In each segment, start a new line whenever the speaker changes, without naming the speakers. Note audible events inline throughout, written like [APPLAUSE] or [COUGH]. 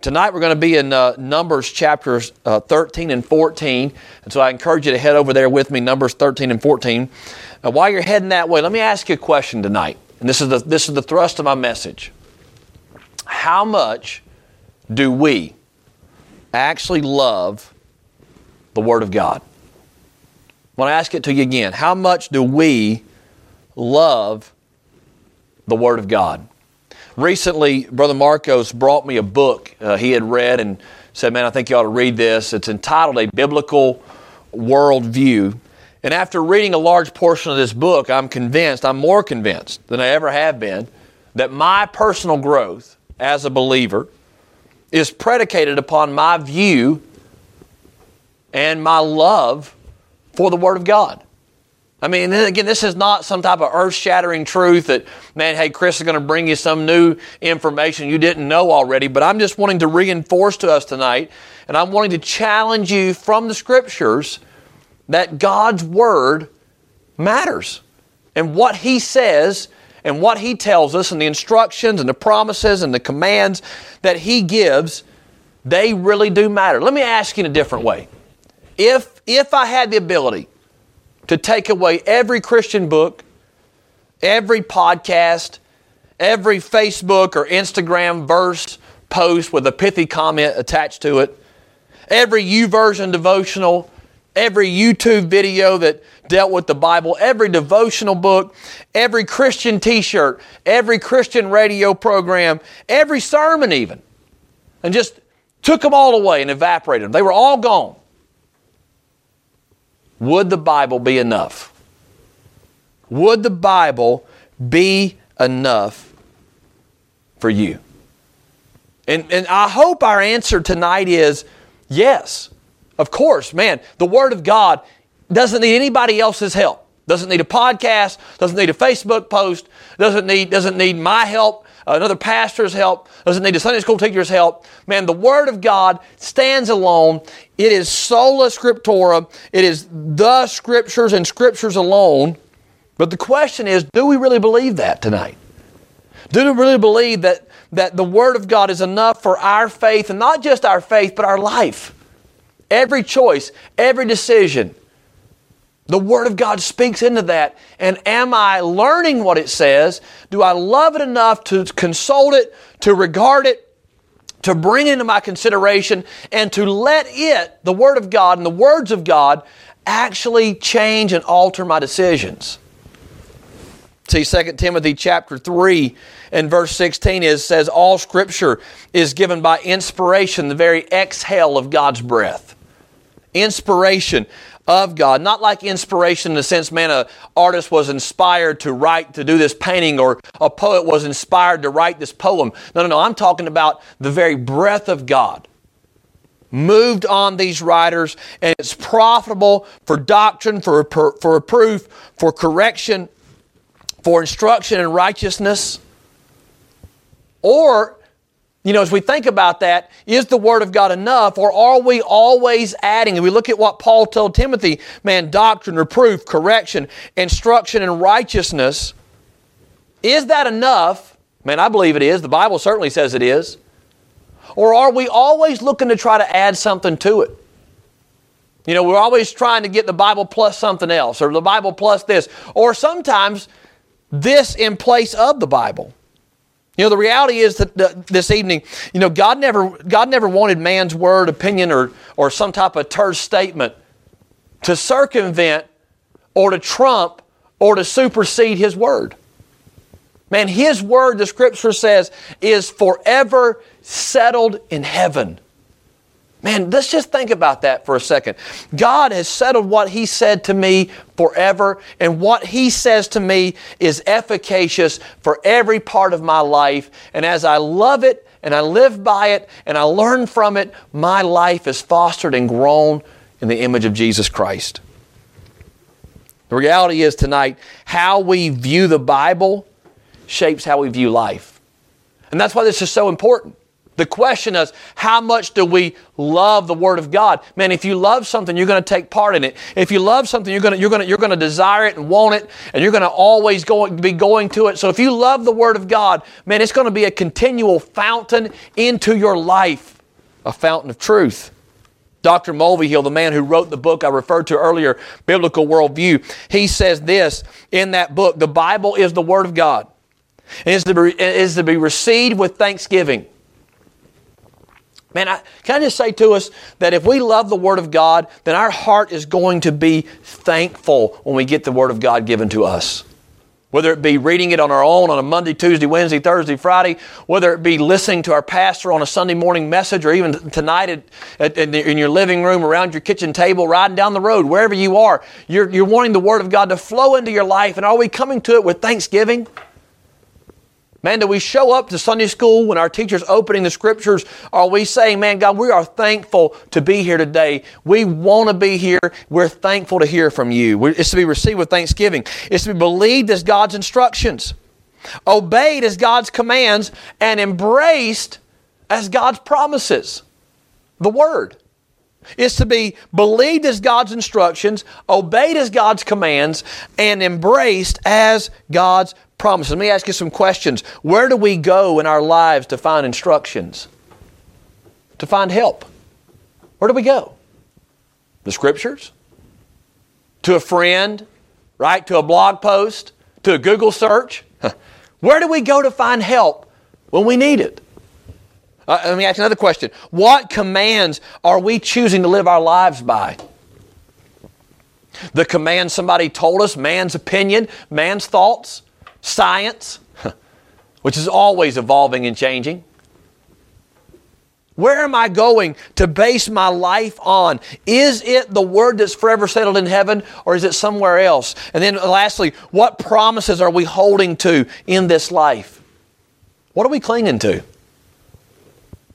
Tonight we're going to be in uh, Numbers chapters uh, 13 and 14. And so I encourage you to head over there with me, Numbers 13 and 14. Now, while you're heading that way, let me ask you a question tonight. And this is the, this is the thrust of my message. How much do we actually love the Word of God? I want to ask it to you again. How much do we love the Word of God? Recently, Brother Marcos brought me a book uh, he had read and said, Man, I think you ought to read this. It's entitled A Biblical Worldview. And after reading a large portion of this book, I'm convinced, I'm more convinced than I ever have been, that my personal growth as a believer is predicated upon my view and my love for the Word of God. I mean, again, this is not some type of earth shattering truth that, man, hey, Chris is going to bring you some new information you didn't know already, but I'm just wanting to reinforce to us tonight, and I'm wanting to challenge you from the Scriptures that God's Word matters. And what He says and what He tells us, and the instructions and the promises and the commands that He gives, they really do matter. Let me ask you in a different way. If, if I had the ability to take away every Christian book, every podcast, every Facebook or Instagram verse post with a pithy comment attached to it, every YouVersion devotional, every YouTube video that dealt with the Bible, every devotional book, every Christian t shirt, every Christian radio program, every sermon, even, and just took them all away and evaporated them. They were all gone. Would the Bible be enough? Would the Bible be enough for you? And, and I hope our answer tonight is yes. Of course, man, the Word of God doesn't need anybody else's help. Doesn't need a podcast, doesn't need a Facebook post, doesn't need, doesn't need my help, Uh, another pastor's help, doesn't need a Sunday school teacher's help. Man, the Word of God stands alone. It is sola scriptura. It is the Scriptures and Scriptures alone. But the question is, do we really believe that tonight? Do we really believe that, that the Word of God is enough for our faith, and not just our faith, but our life? Every choice, every decision, the Word of God speaks into that. And am I learning what it says? Do I love it enough to consult it, to regard it, to bring into my consideration, and to let it, the Word of God and the words of God, actually change and alter my decisions? See, 2 Timothy chapter 3 and verse 16 is says all scripture is given by inspiration, the very exhale of God's breath. Inspiration of God. Not like inspiration in the sense, man, an artist was inspired to write, to do this painting, or a poet was inspired to write this poem. No, no, no. I'm talking about the very breath of God moved on these writers, and it's profitable for doctrine, for, for reproof, for correction, for instruction in righteousness. Or you know, as we think about that, is the Word of God enough, or are we always adding? And we look at what Paul told Timothy man, doctrine, reproof, correction, instruction in righteousness. Is that enough? Man, I believe it is. The Bible certainly says it is. Or are we always looking to try to add something to it? You know, we're always trying to get the Bible plus something else, or the Bible plus this, or sometimes this in place of the Bible. You know, the reality is that this evening, you know, God never, God never wanted man's word, opinion, or, or some type of terse statement to circumvent or to trump or to supersede His word. Man, His word, the scripture says, is forever settled in heaven. Man, let's just think about that for a second. God has settled what He said to me forever, and what He says to me is efficacious for every part of my life. And as I love it and I live by it and I learn from it, my life is fostered and grown in the image of Jesus Christ. The reality is tonight, how we view the Bible shapes how we view life. And that's why this is so important. The question is, how much do we love the Word of God? Man, if you love something, you're going to take part in it. If you love something, you're going to, you're going to, you're going to desire it and want it, and you're going to always go, be going to it. So if you love the Word of God, man, it's going to be a continual fountain into your life. a fountain of truth. Dr. Mulvihill, the man who wrote the book I referred to earlier, Biblical Worldview, he says this in that book The Bible is the Word of God. Is to is to be received with thanksgiving. Man, I, can I just say to us that if we love the Word of God, then our heart is going to be thankful when we get the Word of God given to us. Whether it be reading it on our own on a Monday, Tuesday, Wednesday, Thursday, Friday, whether it be listening to our pastor on a Sunday morning message, or even tonight at, at, in your living room, around your kitchen table, riding down the road, wherever you are, you're, you're wanting the Word of God to flow into your life. And are we coming to it with thanksgiving? Man, do we show up to Sunday school when our teacher's opening the scriptures? Are we saying, man, God, we are thankful to be here today. We want to be here. We're thankful to hear from you. It's to be received with thanksgiving. It's to be believed as God's instructions, obeyed as God's commands, and embraced as God's promises. The Word. It's to be believed as God's instructions, obeyed as God's commands, and embraced as God's promises. Let me ask you some questions. Where do we go in our lives to find instructions? To find help? Where do we go? The scriptures? To a friend? Right? To a blog post? To a Google search? Where do we go to find help when we need it? Uh, let me ask another question. What commands are we choosing to live our lives by? The command somebody told us, man's opinion, man's thoughts? Science, [LAUGHS] which is always evolving and changing. Where am I going to base my life on? Is it the word that's forever settled in heaven or is it somewhere else? And then lastly, what promises are we holding to in this life? What are we clinging to?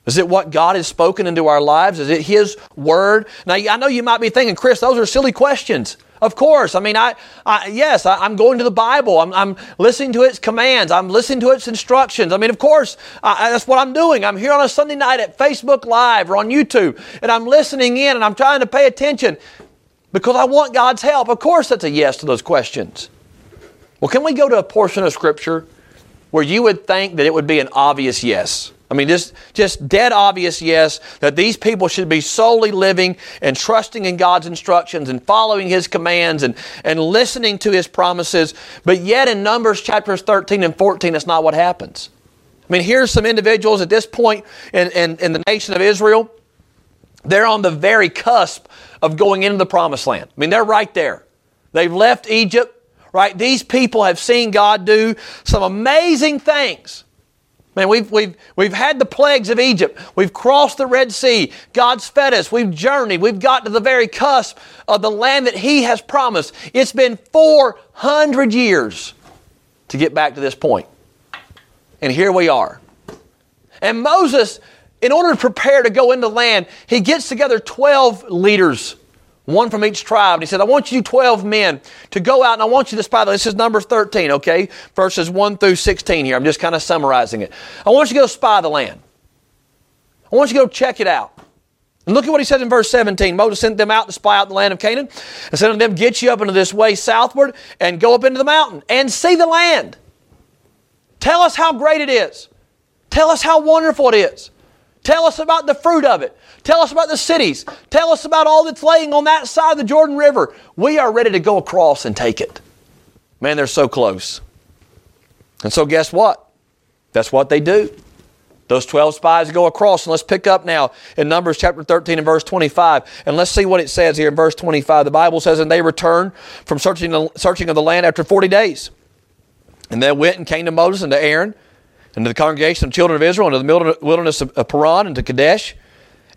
Is it what God has spoken into our lives? Is it His Word? Now, I know you might be thinking, Chris, those are silly questions. Of course. I mean, I, I yes, I, am going to the Bible. I'm, I'm, listening to its commands. I'm listening to its instructions. I mean, of course, I, that's what I'm doing. I'm here on a Sunday night at Facebook Live or on YouTube, and I'm listening in and I'm trying to pay attention because I want God's help. Of course, that's a yes to those questions. Well, can we go to a portion of Scripture where you would think that it would be an obvious yes? I mean, just, just dead obvious, yes, that these people should be solely living and trusting in God's instructions and following His commands and, and listening to His promises. But yet in Numbers chapters 13 and 14, that's not what happens. I mean, here's some individuals at this point in, in, in the nation of Israel. They're on the very cusp of going into the promised land. I mean, they're right there. They've left Egypt, right? These people have seen God do some amazing things. Man, we've, we've, we've had the plagues of Egypt. We've crossed the Red Sea. God's fed us. We've journeyed. We've got to the very cusp of the land that He has promised. It's been 400 years to get back to this point. And here we are. And Moses, in order to prepare to go into land, he gets together 12 leaders one from each tribe. And he said, I want you 12 men to go out and I want you to spy. The. This is Numbers 13, okay? Verses 1 through 16 here. I'm just kind of summarizing it. I want you to go spy the land. I want you to go check it out. And look at what he says in verse 17. Moses sent them out to spy out the land of Canaan and said to them, Get you up into this way southward and go up into the mountain and see the land. Tell us how great it is. Tell us how wonderful it is. Tell us about the fruit of it. Tell us about the cities. Tell us about all that's laying on that side of the Jordan River. We are ready to go across and take it. Man, they're so close. And so, guess what? That's what they do. Those 12 spies go across. And let's pick up now in Numbers chapter 13 and verse 25. And let's see what it says here in verse 25. The Bible says, And they returned from searching, the, searching of the land after 40 days. And they went and came to Moses and to Aaron and to the congregation of the children of Israel, and to the wilderness of Paran, and to Kadesh,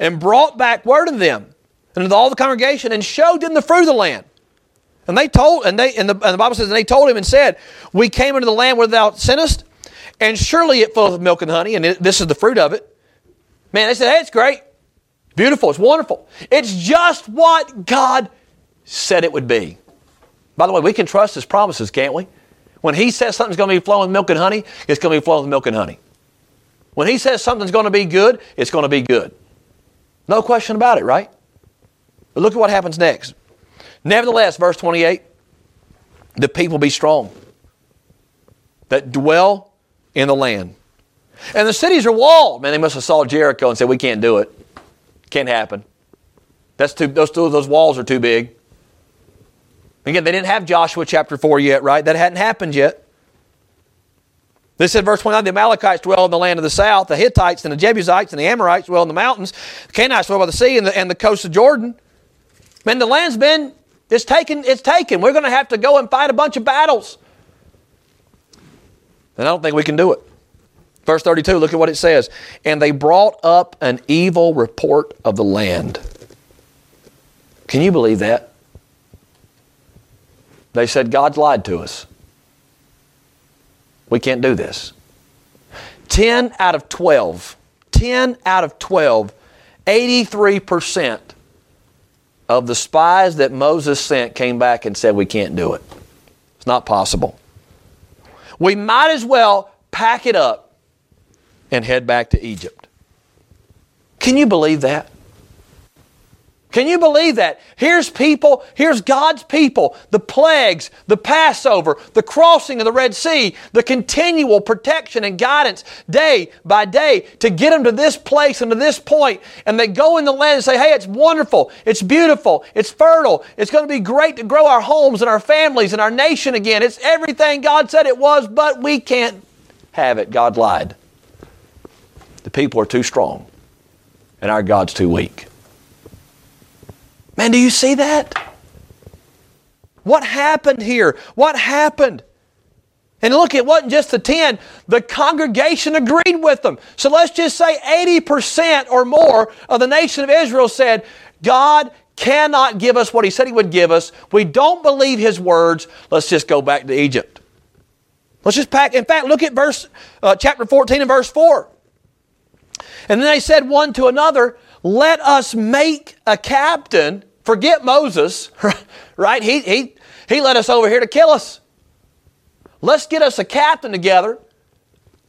and brought back word of them, and to all the congregation, and showed them the fruit of the land. And they told, and they, and the, and the Bible says, and they told him and said, We came into the land where thou sentest, and surely it floweth with milk and honey, and it, this is the fruit of it. Man, they said, Hey, it's great, beautiful, it's wonderful. It's just what God said it would be. By the way, we can trust His promises, can't we? When he says something's going to be flowing with milk and honey, it's going to be flowing with milk and honey. When he says something's going to be good, it's going to be good. No question about it, right? But look at what happens next. Nevertheless, verse 28 the people be strong that dwell in the land. And the cities are walled. Man, they must have saw Jericho and said, We can't do it. Can't happen. That's too, those, those walls are too big. Again, they didn't have Joshua chapter 4 yet, right? That hadn't happened yet. This said, verse 29, the Amalekites dwell in the land of the south, the Hittites and the Jebusites and the Amorites dwell in the mountains, the Canaanites dwell by the sea and the, and the coast of Jordan. Man, the land's been, it's taken, it's taken. We're going to have to go and fight a bunch of battles. And I don't think we can do it. Verse 32, look at what it says. And they brought up an evil report of the land. Can you believe that? They said, God's lied to us. We can't do this. 10 out of 12, 10 out of 12, 83% of the spies that Moses sent came back and said, We can't do it. It's not possible. We might as well pack it up and head back to Egypt. Can you believe that? Can you believe that? Here's people, here's God's people, the plagues, the Passover, the crossing of the Red Sea, the continual protection and guidance day by day to get them to this place and to this point. And they go in the land and say, hey, it's wonderful, it's beautiful, it's fertile, it's going to be great to grow our homes and our families and our nation again. It's everything God said it was, but we can't have it. God lied. The people are too strong, and our God's too weak. Man, do you see that? What happened here? What happened? And look, it wasn't just the 10, the congregation agreed with them. So let's just say 80% or more of the nation of Israel said, God cannot give us what He said He would give us. We don't believe His words. Let's just go back to Egypt. Let's just pack. In fact, look at verse, uh, chapter 14 and verse 4. And then they said one to another, Let us make a captain Forget Moses, [LAUGHS] right? He, he, he led us over here to kill us. Let's get us a captain together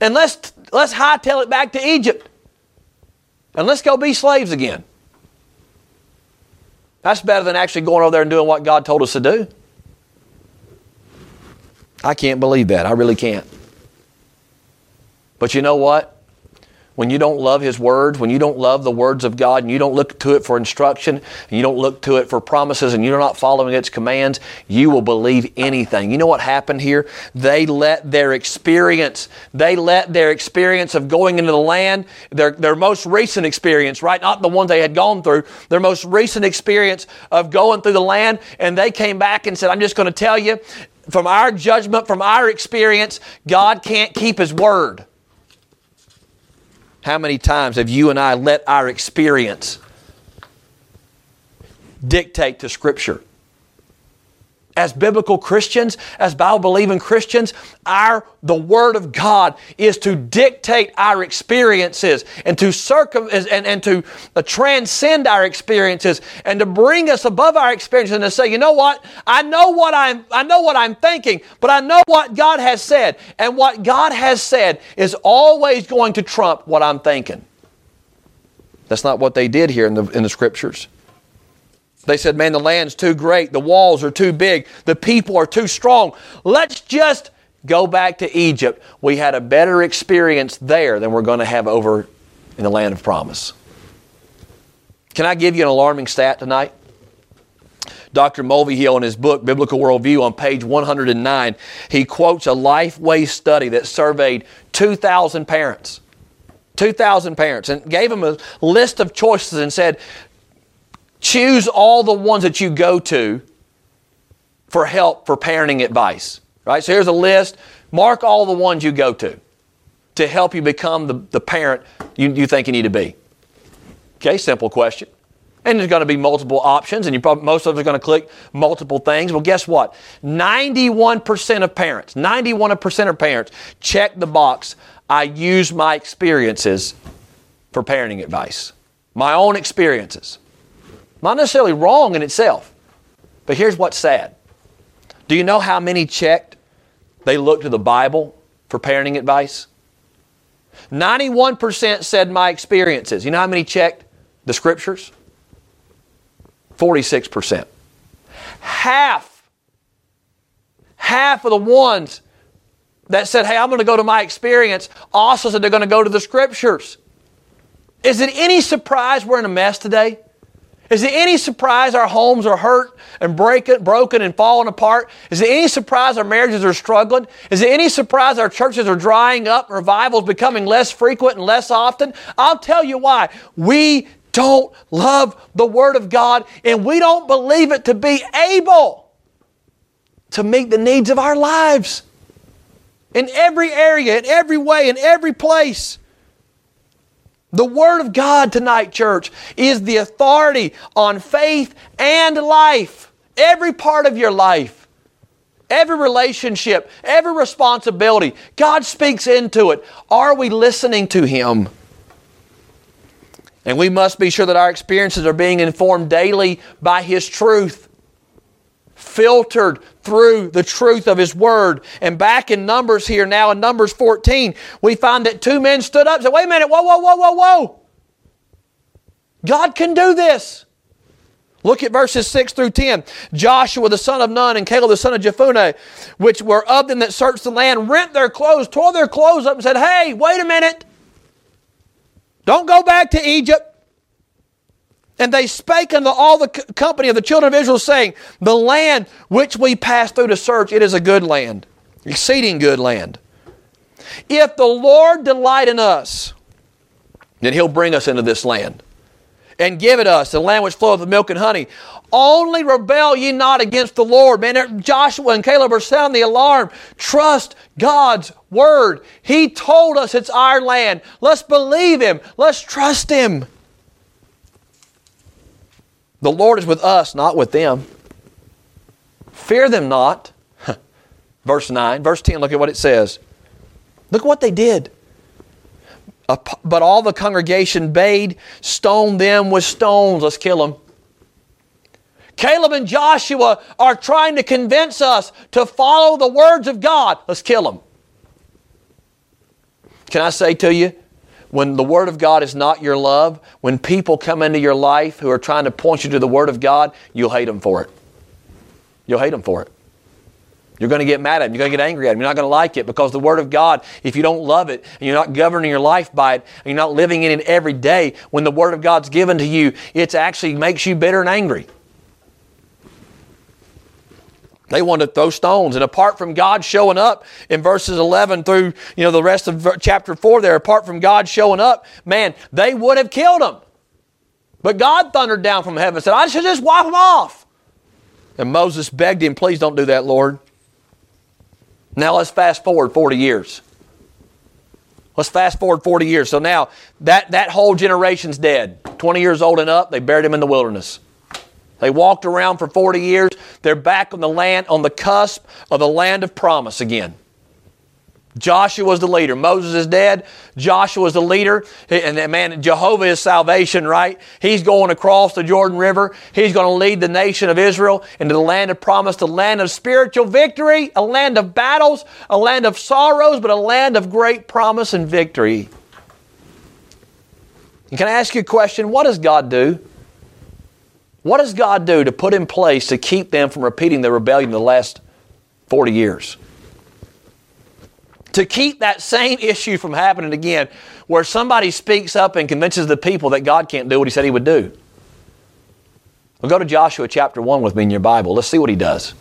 and let's, let's hightail it back to Egypt. And let's go be slaves again. That's better than actually going over there and doing what God told us to do. I can't believe that. I really can't. But you know what? When you don't love His words, when you don't love the words of God, and you don't look to it for instruction, and you don't look to it for promises, and you're not following its commands, you will believe anything. You know what happened here? They let their experience, they let their experience of going into the land, their, their most recent experience, right? Not the one they had gone through, their most recent experience of going through the land, and they came back and said, I'm just going to tell you, from our judgment, from our experience, God can't keep His word. How many times have you and I let our experience dictate to Scripture? As biblical Christians, as Bible believing Christians, our the Word of God is to dictate our experiences and to circum and, and to uh, transcend our experiences and to bring us above our experiences and to say, you know what? I know what I'm I know what I'm thinking, but I know what God has said. And what God has said is always going to trump what I'm thinking. That's not what they did here in the in the scriptures. They said, man, the land's too great. The walls are too big. The people are too strong. Let's just go back to Egypt. We had a better experience there than we're going to have over in the land of promise. Can I give you an alarming stat tonight? Dr. Mulvihill, in his book, Biblical Worldview, on page 109, he quotes a Lifeway study that surveyed 2,000 parents. 2,000 parents and gave them a list of choices and said, Choose all the ones that you go to for help for parenting advice. Right? So here's a list. Mark all the ones you go to to help you become the, the parent you, you think you need to be. Okay, simple question. And there's going to be multiple options, and you probably, most of them are going to click multiple things. Well, guess what? 91% of parents, 91% of parents check the box. I use my experiences for parenting advice, my own experiences. Not necessarily wrong in itself. But here's what's sad. Do you know how many checked they looked to the Bible for parenting advice? 91% said my experiences. You know how many checked the scriptures? 46%. Half, half of the ones that said, hey, I'm going to go to my experience also said they're going to go to the scriptures. Is it any surprise we're in a mess today? Is it any surprise our homes are hurt and breaking, broken and falling apart? Is it any surprise our marriages are struggling? Is it any surprise our churches are drying up revivals becoming less frequent and less often? I'll tell you why. We don't love the Word of God and we don't believe it to be able to meet the needs of our lives in every area, in every way, in every place. The Word of God tonight, church, is the authority on faith and life. Every part of your life, every relationship, every responsibility, God speaks into it. Are we listening to Him? And we must be sure that our experiences are being informed daily by His truth filtered through the truth of His Word. And back in Numbers here now, in Numbers 14, we find that two men stood up and said, Wait a minute, whoa, whoa, whoa, whoa, whoa. God can do this. Look at verses 6 through 10. Joshua the son of Nun and Caleb the son of Jephunneh, which were of them that searched the land, rent their clothes, tore their clothes up, and said, Hey, wait a minute. Don't go back to Egypt. And they spake unto all the company of the children of Israel, saying, The land which we passed through to search, it is a good land, exceeding good land. If the Lord delight in us, then he'll bring us into this land and give it us, the land which floweth with milk and honey. Only rebel ye not against the Lord. Man, Joshua and Caleb are sounding the alarm. Trust God's word. He told us it's our land. Let's believe Him. Let's trust Him. The Lord is with us, not with them. Fear them not. [LAUGHS] Verse 9. Verse 10, look at what it says. Look what they did. But all the congregation bade, stone them with stones. Let's kill them. Caleb and Joshua are trying to convince us to follow the words of God. Let's kill them. Can I say to you, when the Word of God is not your love, when people come into your life who are trying to point you to the Word of God, you'll hate them for it. You'll hate them for it. You're going to get mad at them. You're going to get angry at them. You're not going to like it because the Word of God, if you don't love it and you're not governing your life by it and you're not living in it every day, when the Word of God's given to you, it actually makes you bitter and angry. They wanted to throw stones. And apart from God showing up in verses 11 through, you know, the rest of chapter 4 there, apart from God showing up, man, they would have killed them. But God thundered down from heaven and said, I should just wipe them off. And Moses begged him, please don't do that, Lord. Now let's fast forward 40 years. Let's fast forward 40 years. So now that, that whole generation's dead. 20 years old and up, they buried him in the wilderness. They walked around for 40 years. They're back on the land, on the cusp of the land of promise again. Joshua was the leader. Moses is dead. Joshua is the leader. And man, Jehovah is salvation, right? He's going across the Jordan River. He's going to lead the nation of Israel into the land of promise, the land of spiritual victory, a land of battles, a land of sorrows, but a land of great promise and victory. And can I ask you a question? What does God do? What does God do to put in place to keep them from repeating the rebellion the last 40 years? To keep that same issue from happening again, where somebody speaks up and convinces the people that God can't do what He said He would do. Well, go to Joshua chapter 1 with me in your Bible. Let's see what He does.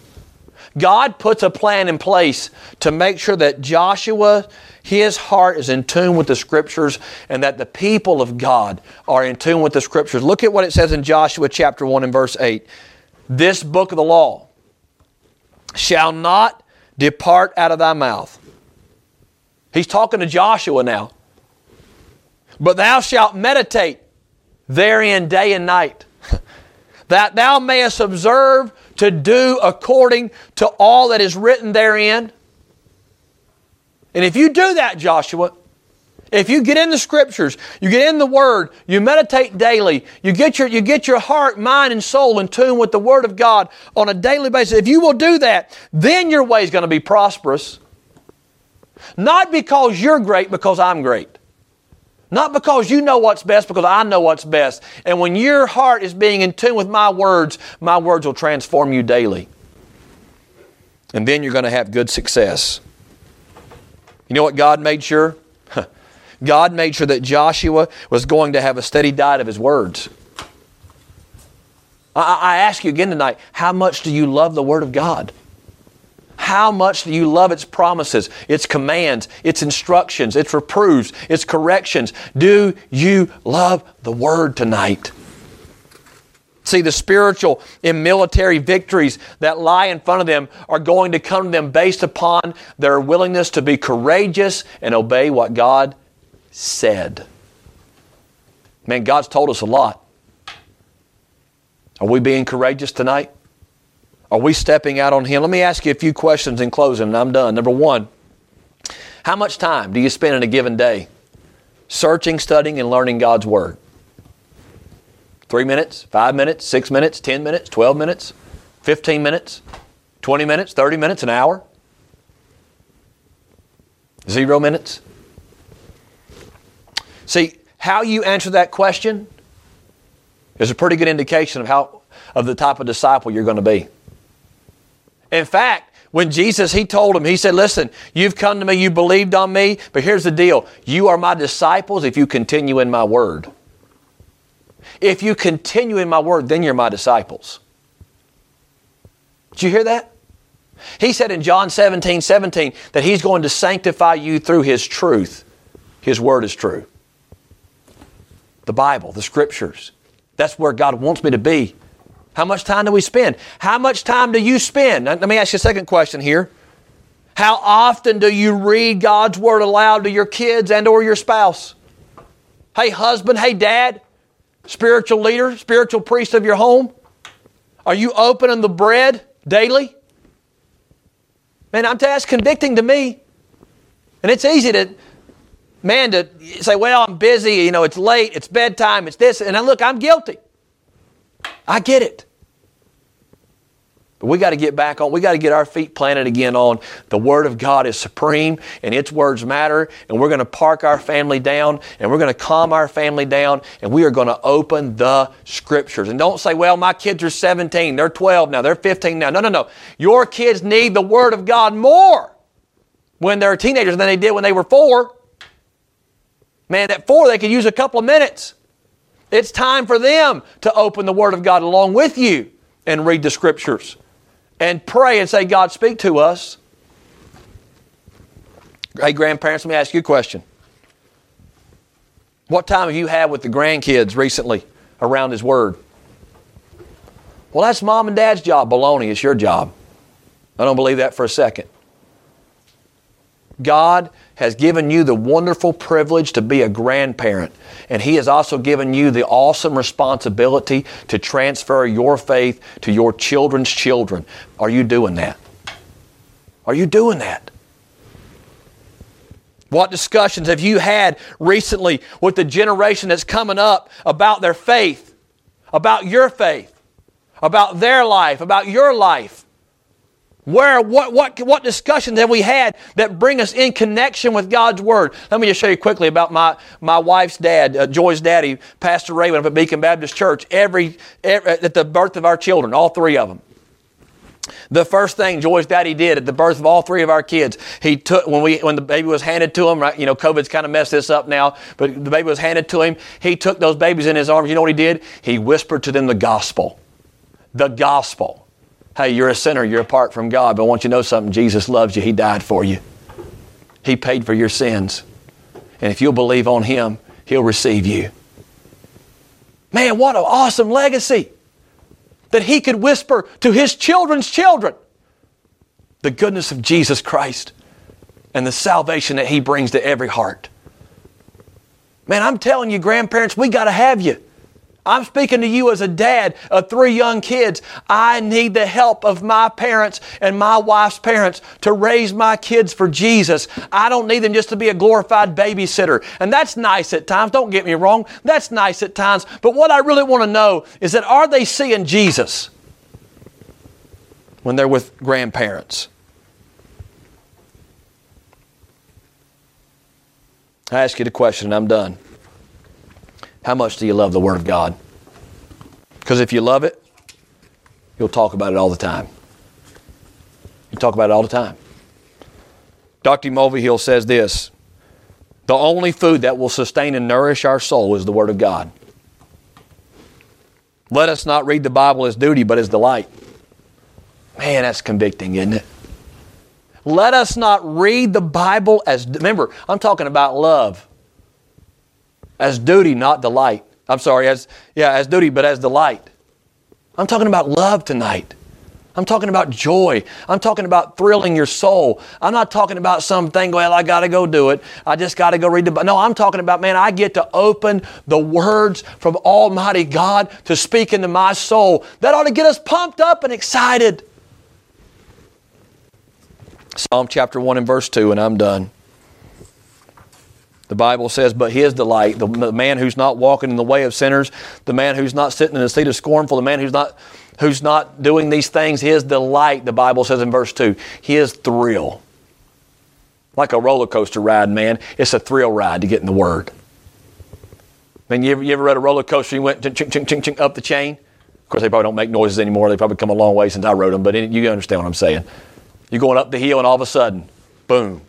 God puts a plan in place to make sure that Joshua, his heart is in tune with the Scriptures and that the people of God are in tune with the Scriptures. Look at what it says in Joshua chapter 1 and verse 8. This book of the law shall not depart out of thy mouth. He's talking to Joshua now. But thou shalt meditate therein day and night, [LAUGHS] that thou mayest observe to do according to all that is written therein. And if you do that, Joshua, if you get in the scriptures, you get in the word, you meditate daily, you get your, you get your heart, mind, and soul in tune with the word of God on a daily basis, if you will do that, then your way is going to be prosperous. Not because you're great, because I'm great. Not because you know what's best, because I know what's best. And when your heart is being in tune with my words, my words will transform you daily. And then you're going to have good success. You know what God made sure? [LAUGHS] God made sure that Joshua was going to have a steady diet of his words. I, I ask you again tonight how much do you love the Word of God? How much do you love its promises, its commands, its instructions, its reproofs, its corrections? Do you love the Word tonight? See, the spiritual and military victories that lie in front of them are going to come to them based upon their willingness to be courageous and obey what God said. Man, God's told us a lot. Are we being courageous tonight? Are we stepping out on Him? Let me ask you a few questions in closing, and I'm done. Number one, how much time do you spend in a given day searching, studying, and learning God's Word? Three minutes, five minutes, six minutes, 10 minutes, 12 minutes, 15 minutes, 20 minutes, 30 minutes, an hour? Zero minutes? See, how you answer that question is a pretty good indication of how of the type of disciple you're going to be. In fact, when Jesus, he told him, he said, listen, you've come to me, you believed on me, but here's the deal. You are my disciples if you continue in my word. If you continue in my word, then you're my disciples. Did you hear that? He said in John 17, 17 that he's going to sanctify you through his truth. His word is true. The Bible, the scriptures. That's where God wants me to be. How much time do we spend? How much time do you spend? Now, let me ask you a second question here. How often do you read God's word aloud to your kids and or your spouse? Hey husband, hey dad, spiritual leader, spiritual priest of your home? Are you opening the bread daily? Man, I'm that's convicting to me. And it's easy to man to say, well, I'm busy, you know, it's late, it's bedtime, it's this. And I look, I'm guilty. I get it. But we got to get back on, we got to get our feet planted again on the Word of God is supreme and its words matter. And we're going to park our family down and we're going to calm our family down and we are going to open the Scriptures. And don't say, well, my kids are 17, they're 12 now, they're 15 now. No, no, no. Your kids need the Word of God more when they're teenagers than they did when they were four. Man, at four, they could use a couple of minutes. It's time for them to open the Word of God along with you and read the Scriptures and pray and say, God, speak to us. Hey, grandparents, let me ask you a question. What time have you had with the grandkids recently around His Word? Well, that's mom and dad's job. Baloney, it's your job. I don't believe that for a second. God has given you the wonderful privilege to be a grandparent, and He has also given you the awesome responsibility to transfer your faith to your children's children. Are you doing that? Are you doing that? What discussions have you had recently with the generation that's coming up about their faith, about your faith, about their life, about your life? Where, what, what, what discussions have we had that bring us in connection with God's Word? Let me just show you quickly about my, my wife's dad, uh, Joy's daddy, Pastor Raven up at Beacon Baptist Church, every, every, at the birth of our children, all three of them. The first thing Joy's daddy did at the birth of all three of our kids, he took when we when the baby was handed to him. Right, you know, COVID's kind of messed this up now, but the baby was handed to him. He took those babies in his arms. You know what he did? He whispered to them the gospel, the gospel hey, you're a sinner, you're apart from God, but I want you to know something Jesus loves you, He died for you. He paid for your sins. And if you'll believe on Him, He'll receive you. Man, what an awesome legacy that He could whisper to His children's children the goodness of Jesus Christ and the salvation that He brings to every heart. Man, I'm telling you, grandparents, we got to have you. I'm speaking to you as a dad of three young kids. I need the help of my parents and my wife's parents to raise my kids for Jesus. I don't need them just to be a glorified babysitter. And that's nice at times. Don't get me wrong. That's nice at times. But what I really want to know is that are they seeing Jesus when they're with grandparents? I ask you the question, and I'm done. How much do you love the Word of God? Because if you love it, you'll talk about it all the time. You talk about it all the time. Dr. Mulvihill says this The only food that will sustain and nourish our soul is the Word of God. Let us not read the Bible as duty, but as delight. Man, that's convicting, isn't it? Let us not read the Bible as, remember, I'm talking about love. As duty, not delight. I'm sorry, as, yeah, as duty, but as delight. I'm talking about love tonight. I'm talking about joy. I'm talking about thrilling your soul. I'm not talking about something, well, I got to go do it. I just got to go read the Bible. No, I'm talking about, man, I get to open the words from Almighty God to speak into my soul. That ought to get us pumped up and excited. Psalm chapter 1 and verse 2, and I'm done. The Bible says, But his delight, the man who's not walking in the way of sinners, the man who's not sitting in the seat of scornful, the man who's not who's not doing these things, his delight, the Bible says in verse 2, his thrill. Like a roller coaster ride, man. It's a thrill ride to get in the Word. I mean, you ever, you ever rode a roller coaster and you went ching, ching, ching, ching, up the chain? Of course, they probably don't make noises anymore. They probably come a long way since I rode them, but you understand what I'm saying. You're going up the hill, and all of a sudden, boom,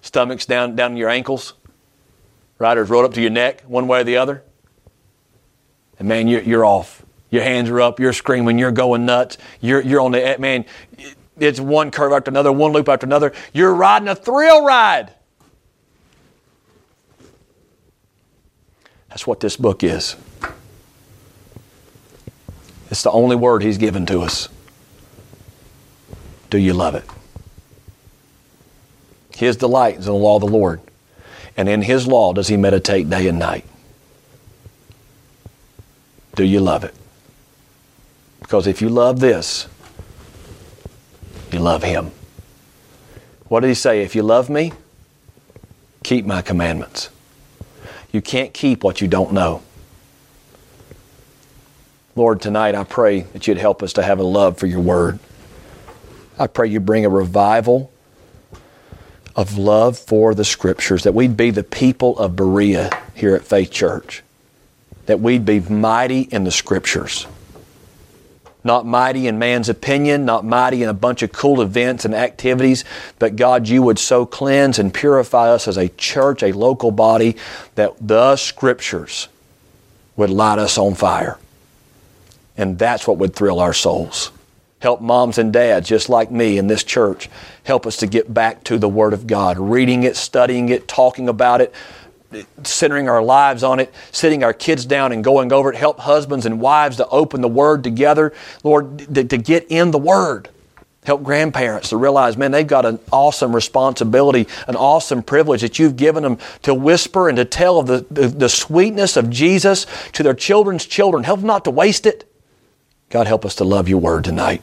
stomach's down, down your ankles, riders rolled up to your neck, one way or the other. And man, you're, you're off. Your hands are up, you're screaming, you're going nuts. You're, you're on the, man, it's one curve after another, one loop after another. You're riding a thrill ride. That's what this book is. It's the only word He's given to us. Do you love it? His delight is in the law of the Lord. And in His law does He meditate day and night. Do you love it? Because if you love this, you love Him. What did He say? If you love me, keep my commandments. You can't keep what you don't know. Lord, tonight I pray that you'd help us to have a love for your word. I pray you bring a revival of love for the scriptures, that we'd be the people of Berea here at Faith Church, that we'd be mighty in the scriptures not mighty in man's opinion, not mighty in a bunch of cool events and activities, but God, you would so cleanse and purify us as a church, a local body, that the Scriptures would light us on fire. And that's what would thrill our souls. Help moms and dads just like me in this church. Help us to get back to the Word of God, reading it, studying it, talking about it, centering our lives on it, sitting our kids down and going over it. Help husbands and wives to open the Word together, Lord, to, to get in the Word. Help grandparents to realize, man, they've got an awesome responsibility, an awesome privilege that you've given them to whisper and to tell of the, the, the sweetness of Jesus to their children's children. Help them not to waste it. God, help us to love your word tonight.